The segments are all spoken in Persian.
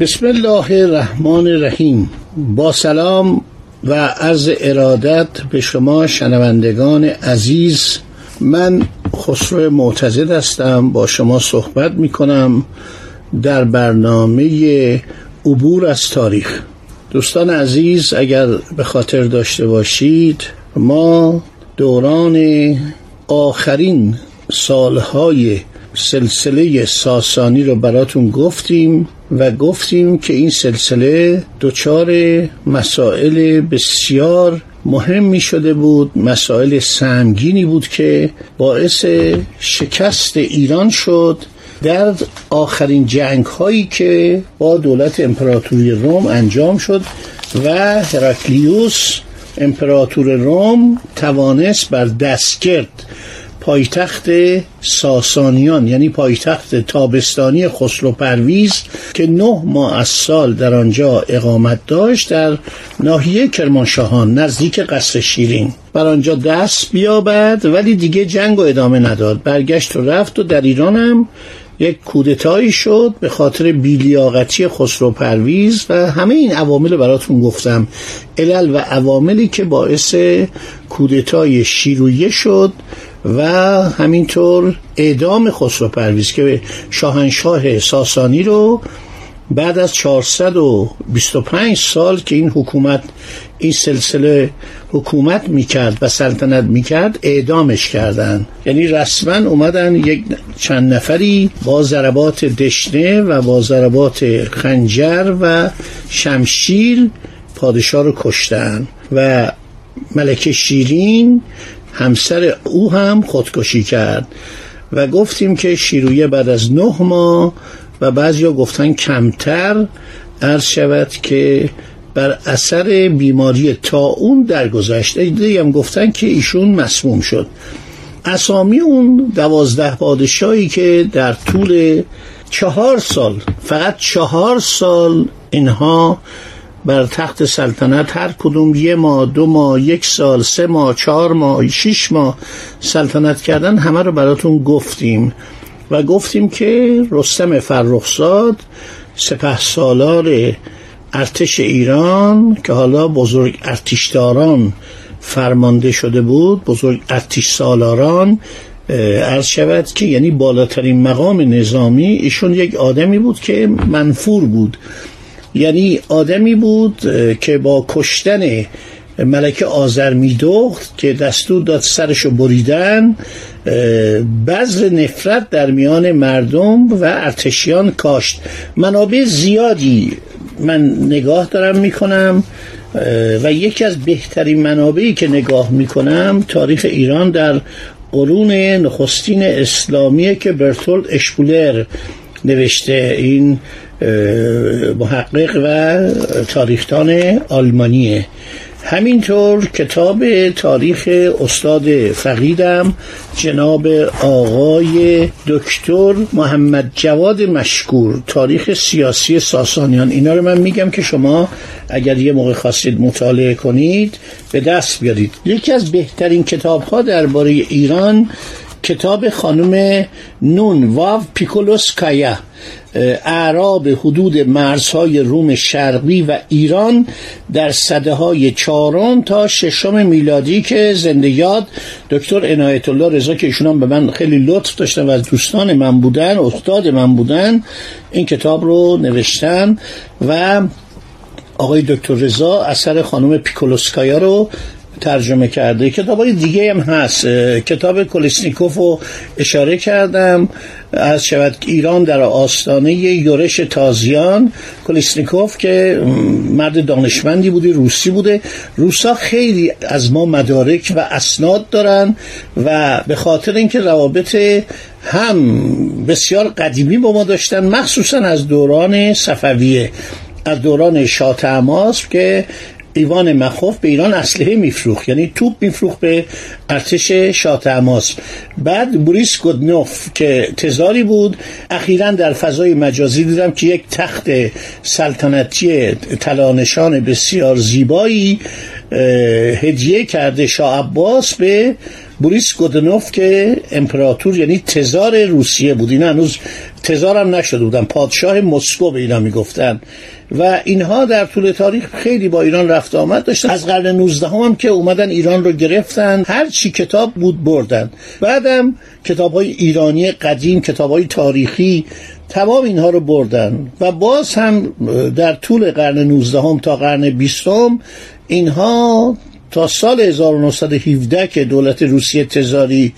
بسم الله الرحمن الرحیم. با سلام و عرض ارادت به شما شنوندگان عزیز من خسرو معتزد هستم. با شما صحبت می کنم در برنامه عبور از تاریخ. دوستان عزیز اگر به خاطر داشته باشید ما دوران آخرین سالهای سلسله ساسانی رو براتون گفتیم. و گفتیم که این سلسله دچار مسائل بسیار مهمی شده بود مسائل سنگینی بود که باعث شکست ایران شد. در آخرین جنگ هایی که با دولت امپراتوری روم انجام شد و هرکلیوس امپراتور روم توانست بر دستگرد پایتخت ساسانیان یعنی پایتخت تابستانی خسرو پرویز که نه ماه از سال در آنجا اقامت داشت در ناحیه کرمانشاهان نزدیک قصر شیرین. بر آنجا دست بیابد ولی دیگه جنگ و ادامه نداد. برگشت و رفت و در ایران هم یک کودتایی شد به خاطر بیلیاقتی خسرو پرویز و همه این عوامل براتون گفتم. علل و عواملی که باعث کودتای شیرویه شد و همینطور اعدام خسرو پرویز که شاهنشاه ساسانی رو بعد از 425 سال که این حکومت این سلسله حکومت می‌کرد و سلطنت می‌کرد اعدامش کردن. یعنی رسما اومدن یک چند نفری با ضربات دشنه و با ضربات خنجر و شمشیر پادشاه رو کشتن و ملکه شیرین همسر او هم خودکشی کرد و گفتیم که شیرویه بعد از نه ماه و بعضیا گفتن کمتر عرض شود که بر اثر بیماری تا اون درگذشت. دیگه هم گفتن که ایشون مسموم شد. اسامی اون دوازده پادشاهی که در طول چهار سال فقط چهار سال اینها بر تخت سلطنت هر کدوم یه ماه دو ماه یک سال سه ماه چهار ماه شش ماه سلطنت کردن همه رو براتون گفتیم. و گفتیم که رستم فرخزاد سپه سالار ارتش ایران که حالا بزرگ ارتشداران فرمانده شده بود بزرگ ارتش سالاران عرض شود که یعنی بالاترین مقام نظامی ایشون یک آدمی بود که منفور بود. یعنی آدمی بود که با کشتن ملکه آذر میدخت که دستور داد سرشو بریدن بذر نفرت در میان مردم و ارتشیان کاشت. منابع زیادی من نگاه دارم می‌کنم و یکی از بهترین منابعی که نگاه می‌کنم تاریخ ایران در قرون نخستین اسلامیه که برتولد اشپولر نوشته. این محقق و تاریختان آلمانیه. همینطور کتاب تاریخ استاد فقیدم جناب آقای دکتر محمد جواد مشکور تاریخ سیاسی ساسانیان. اینا رو من میگم که شما اگر یه موقع خواستید مطالعه کنید به دست بیارید. یکی از بهترین کتاب ها درباره ایران کتاب خانم نون واو پیکولوسکایا. اعراب حدود مرزهای روم شرقی و ایران در صده های چهارم تا ششم میلادی که زنده یاد دکتر عنایت الله رضا که ایشون به من خیلی لطف داشتن و از دوستان من بودن استاد من بودن این کتاب رو نوشتن و آقای دکتر رضا اثر خانم پیکولوسکایا رو ترجمه کرده. کتاب های دیگه هم هست. کتاب کلسنیکوف رو اشاره کردم. از شود ایران در آستانه یورش تازیان. کلسنیکوف که مرد دانشمندی بوده روسی بوده. روسا خیلی از ما مدارک و اسناد دارن و به خاطر اینکه روابط هم بسیار قدیمی با ما داشتن مخصوصا از دوران صفویه از دوران شاه که ایوان مخوف به ایران اسلحه میفروخت یعنی توپ میفروخت به ارتش شاه بعد بوریس گودنوف که تزاری بود اخیرا در فضای مجازی دیدم که یک تخت سلطنتی تلانشان بسیار زیبایی هدیه کرده شاه عباس به بوریس گودنوف که امپراتور یعنی تزار روسیه بود. این هنوز تزار هم نشده بودن. پادشاه مسکو به اینا می‌گفتن. و اینها در طول تاریخ خیلی با ایران رفت آمد داشتن. از قرن 19 هم که اومدن ایران رو گرفتن. هر چی کتاب بود بردن. بعدم کتاب های ایرانی قدیم کتاب های تاریخی تمام اینها رو بردن. و باز هم در طول قرن 19 هم تا قرن 20 هم اینها تا سال 1917 که دولت روسیه تزاری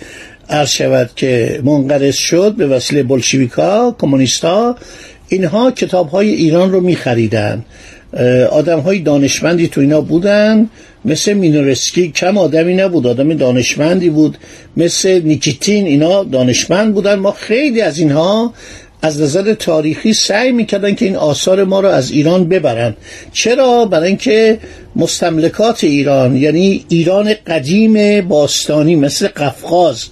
عرض شود که منقرض شد به وسیله بلشویکا کمونیستا اینها کتاب های ایران رو می خریدن آدم های دانشمندی تو اینا بودن. مثل مینورسکی کم آدمی نبود آدم دانشمندی بود. مثل نیکیتین اینا دانشمند بودن. ما خیلی از اینها از نظر تاریخی سعی می‌کردن که این آثار ما رو از ایران ببرن. چرا؟ برای اینکه مستملکات ایران یعنی ایران قدیم باستانی مثل قفقاز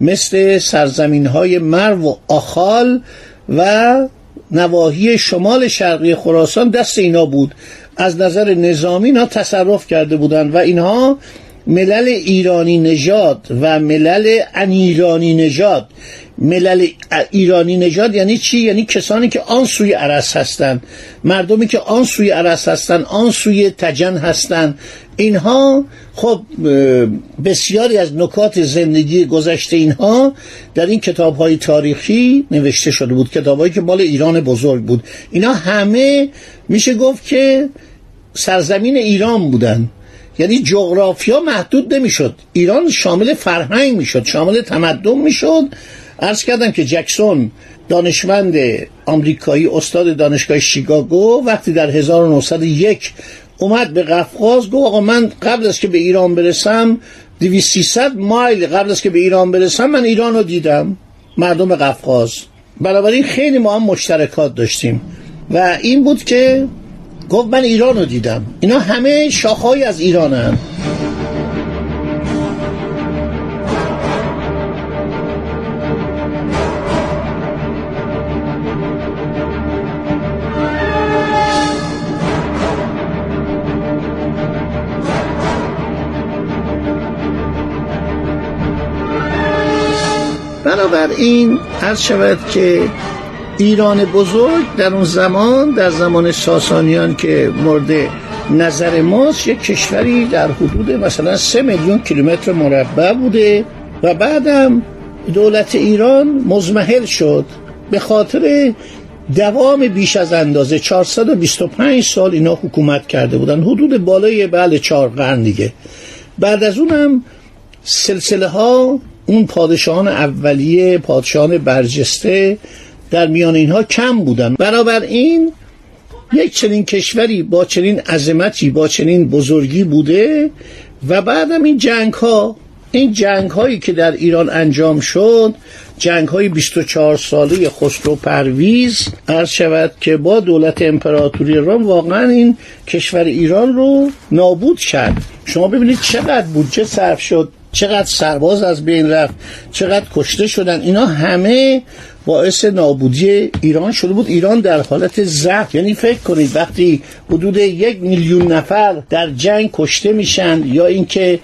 مثل سرزمین های مرو و آخال و نواحی شمال شرقی خراسان دست اینا بود. از نظر نظامی اینا تصرف کرده بودند و اینها ملل ایرانی نژاد و ملل انیرانی نژاد. ملل ایرانی نژاد یعنی چی؟ یعنی کسانی که آن سوی عرس هستند مردمی که آن سوی عرس هستند آن سوی تجن هستند اینها خب بسیاری از نکات زندگی گذشته اینها در این کتاب های تاریخی نوشته شده بود. کتاب که مال ایران بزرگ بود. اینا همه میشه گفت که سرزمین ایران بودن. یعنی جغرافیا محدود نمی‌شد. ایران شامل فرهنگ می‌شد شامل تمدن می‌شد. عرض کردم که جکسون دانشمند آمریکایی استاد دانشگاه شیکاگو وقتی در 1901 اومد به قفقاز گفت آقا من قبل از که به ایران برسم 2300 مایل قبل از که به ایران برسم من ایران رو دیدم مردم قفقاز بنابراین خیلی ما هم مشترکات داشتیم و این بود که گفت من ایران رو دیدم اینا همه شاخهای از ایران هم. بنابراین عرض شود که ایران بزرگ در اون زمان در زمان ساسانیان که مورد نظر ماست یک کشوری در حدود مثلا سه میلیون کیلومتر مربع بوده و بعدم دولت ایران مزمحل شد. به خاطر دوام بیش از اندازه 425 سال اینا حکومت کرده بودن. حدود بالای بله چهار قرن دیگه. بعد از اونم سلسله ها اون پادشاهان اولیه پادشاهان برجسته در میان اینها کم بودن. این یک چنین کشوری با چنین عظمتی با چنین بزرگی بوده و بعدم این جنگ ها این جنگ هایی که در ایران انجام شد جنگ های 24 ساله خسرو پرویز عرض شود که با دولت امپراتوری روم واقعا این کشور ایران رو نابود کرد. شما ببینید چقدر بودجه صرف شد. چقدر سرباز از بین رفت چقدر کشته شدن. اینا همه باعث نابودی ایران شده بود. ایران در حالت ضعف. یعنی فکر کنید وقتی حدود یک میلیون نفر در جنگ کشته میشن یا اینکه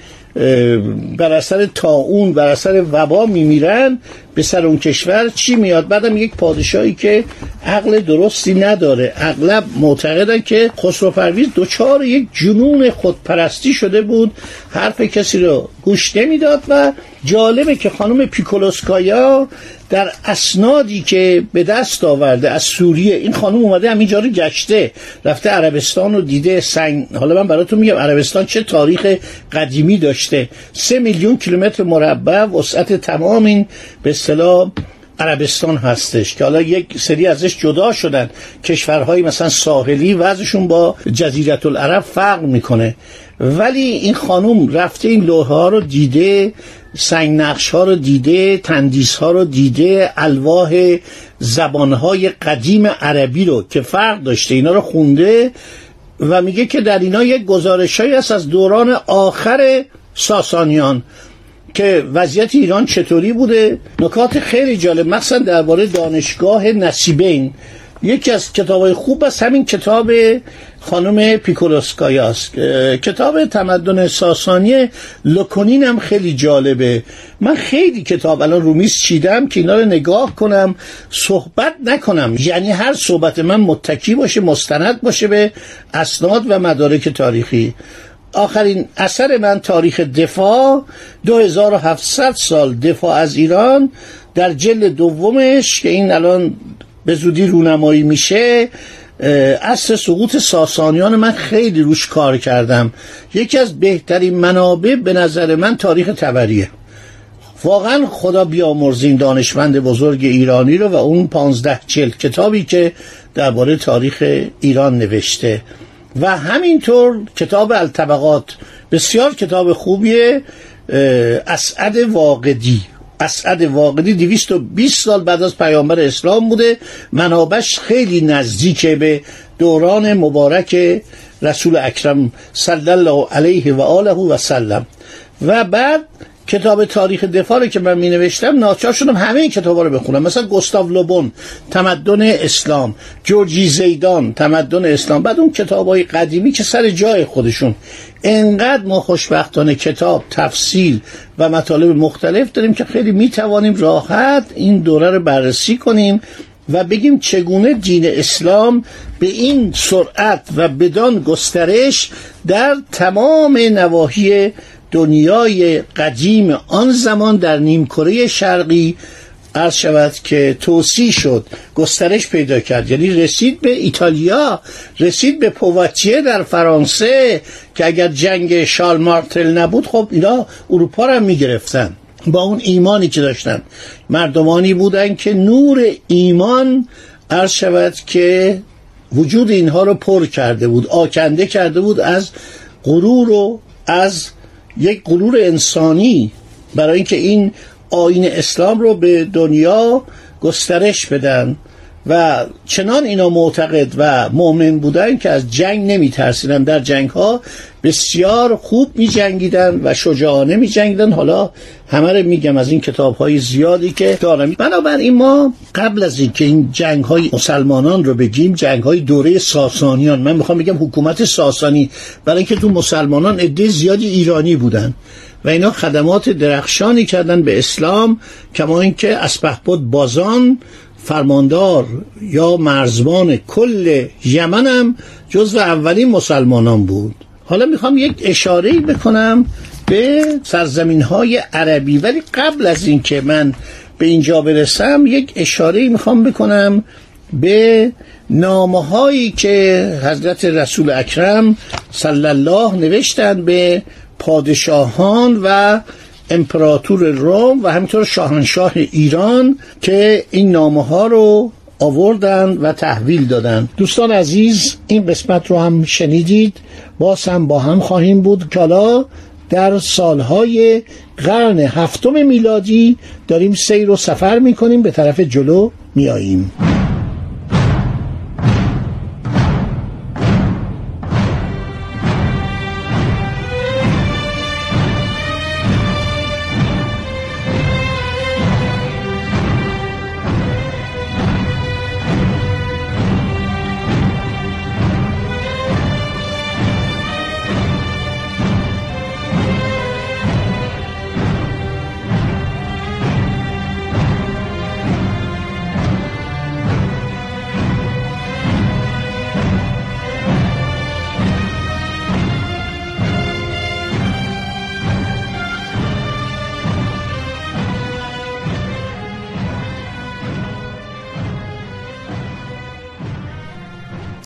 بر اثر تاون بر اثر وبا میمیرن به سر اون کشور چی میاد؟ بعدم یک پادشاهی که عقل درستی نداره. اغلب معتقدن که خسرو پرویز دوچار یک جنون خودپرستی شده بود. حرف کسی رو گوش نمی‌داد و جالبه که خانم پیکولوسکایا در اسنادی که به دست آورده از سوریه این خانم اومده همینجا رو گشته رفته عربستان رو دیده سنگ. حالا من براتون میگم عربستان چه تاریخ قدیمی داشته. سه میلیون کیلومتر مربع وسعت تمام این به اصطلاح عربستان هستش که حالا یک سری ازش جدا شدن. کشورهای مثلا ساحلی وضعشون با جزیرت العرب فرق می‌کنه. ولی این خانوم رفته این لوحه ها رو دیده سنگ نقش ها رو دیده تندیس ها رو دیده الواح زبان های قدیم عربی رو که فرق داشته اینا رو خونده و میگه که در اینا یک گزارش هست از دوران آخر ساسانیان. که وضعیت ایران چطوری بوده؟ نکات خیلی جالب. مخصوصا درباره دانشگاه نصیبین. یکی از کتاب خوب است همین کتاب خانم پیکولوسکایاست کتاب تمدن ساسانی لکنین هم خیلی جالبه. من خیلی کتاب الان رومیز چیدم که اینا رو نگاه کنم صحبت نکنم. یعنی هر صحبت من متکی باشه مستند باشه به اسناد و مدارک تاریخی. آخرین اثر من تاریخ دفاع 2700 سال دفاع از ایران در جلد دومش که این الان به زودی رونمایی میشه اصل سقوط ساسانیان من خیلی روش کار کردم. یکی از بهترین منابع به نظر من تاریخ تبریه واقعا خدا بیامرزین دانشمند بزرگ ایرانی رو و اون پانزده جلد کتابی که درباره تاریخ ایران نوشته. و همینطور کتاب الطبقات بسیار کتاب خوبیه اسعد واقدی. اسعد واقعی 220 سال بعد از پیامبر اسلام بوده. منابش خیلی نزدیکه به دوران مبارک رسول اکرم صلی الله علیه و آله و سلم. و بعد کتاب تاریخ دفاع که من می نوشتم ناچار شدم همه این کتاب رو بخونم. مثلا گستاو لوبون تمدن اسلام. جورجی زیدان تمدن اسلام. بعد اون کتاب های قدیمی که سر جای خودشون. انقدر ما خوشبختانه کتاب تفصیل و مطالب مختلف داریم که خیلی می توانیم راحت این دوره رو بررسی کنیم و بگیم چگونه دین اسلام به این سرعت و بدان گسترش در تمام نواحی دنیای قدیم آن زمان در نیمکره شرقی عرض شود که توصیح شد گسترش پیدا کرد. یعنی رسید به ایتالیا رسید به پواتیه در فرانسه که اگر جنگ شال مارتل نبود خب اینا اروپا را می‌گرفتن. با اون ایمانی که داشتن. مردمانی بودن که نور ایمان عرض شود که وجود اینها رو پر کرده بود آکنده کرده بود از غرور و از یک غرور انسانی برای اینکه این آین اسلام رو به دنیا گسترش بدن. و چنان اینا معتقد و مؤمن بودن که از جنگ نمی ترسیدن در جنگ ها بسیار خوب می جنگیدن و شجاعانه می جنگیدن حالا همه رو میگم از این کتاب های زیادی که دارم. بنابراین ما قبل از اینکه این جنگ های مسلمانان رو بگیم جنگ های دوره ساسانیان من می‌خوام بگم حکومت ساسانی برای اینکه تو مسلمانان عده زیادی ایرانی بودن و اینا خدمات درخشانی کردن به اسلام کما اینکه اسپهبد بازان فرماندار یا مرزبان کل یمن هم جزو اولین مسلمانان بود. حالا می‌خوام یک اشاره بکنم به سرزمین های عربی. ولی قبل از اینکه من به اینجا برسم یک اشاره می‌خوام بکنم به نامه هایی که حضرت رسول اکرم صلی الله نوشتن به پادشاهان و امپراتور روم و همینطور شاهنشاه ایران که این نامه ها رو آوردن و تحویل دادن. دوستان عزیز این قسمت رو هم شنیدید. باز هم با هم خواهیم بود که حالا در سالهای قرن هفتم میلادی داریم سیر و سفر می‌کنیم به طرف جلو میاییم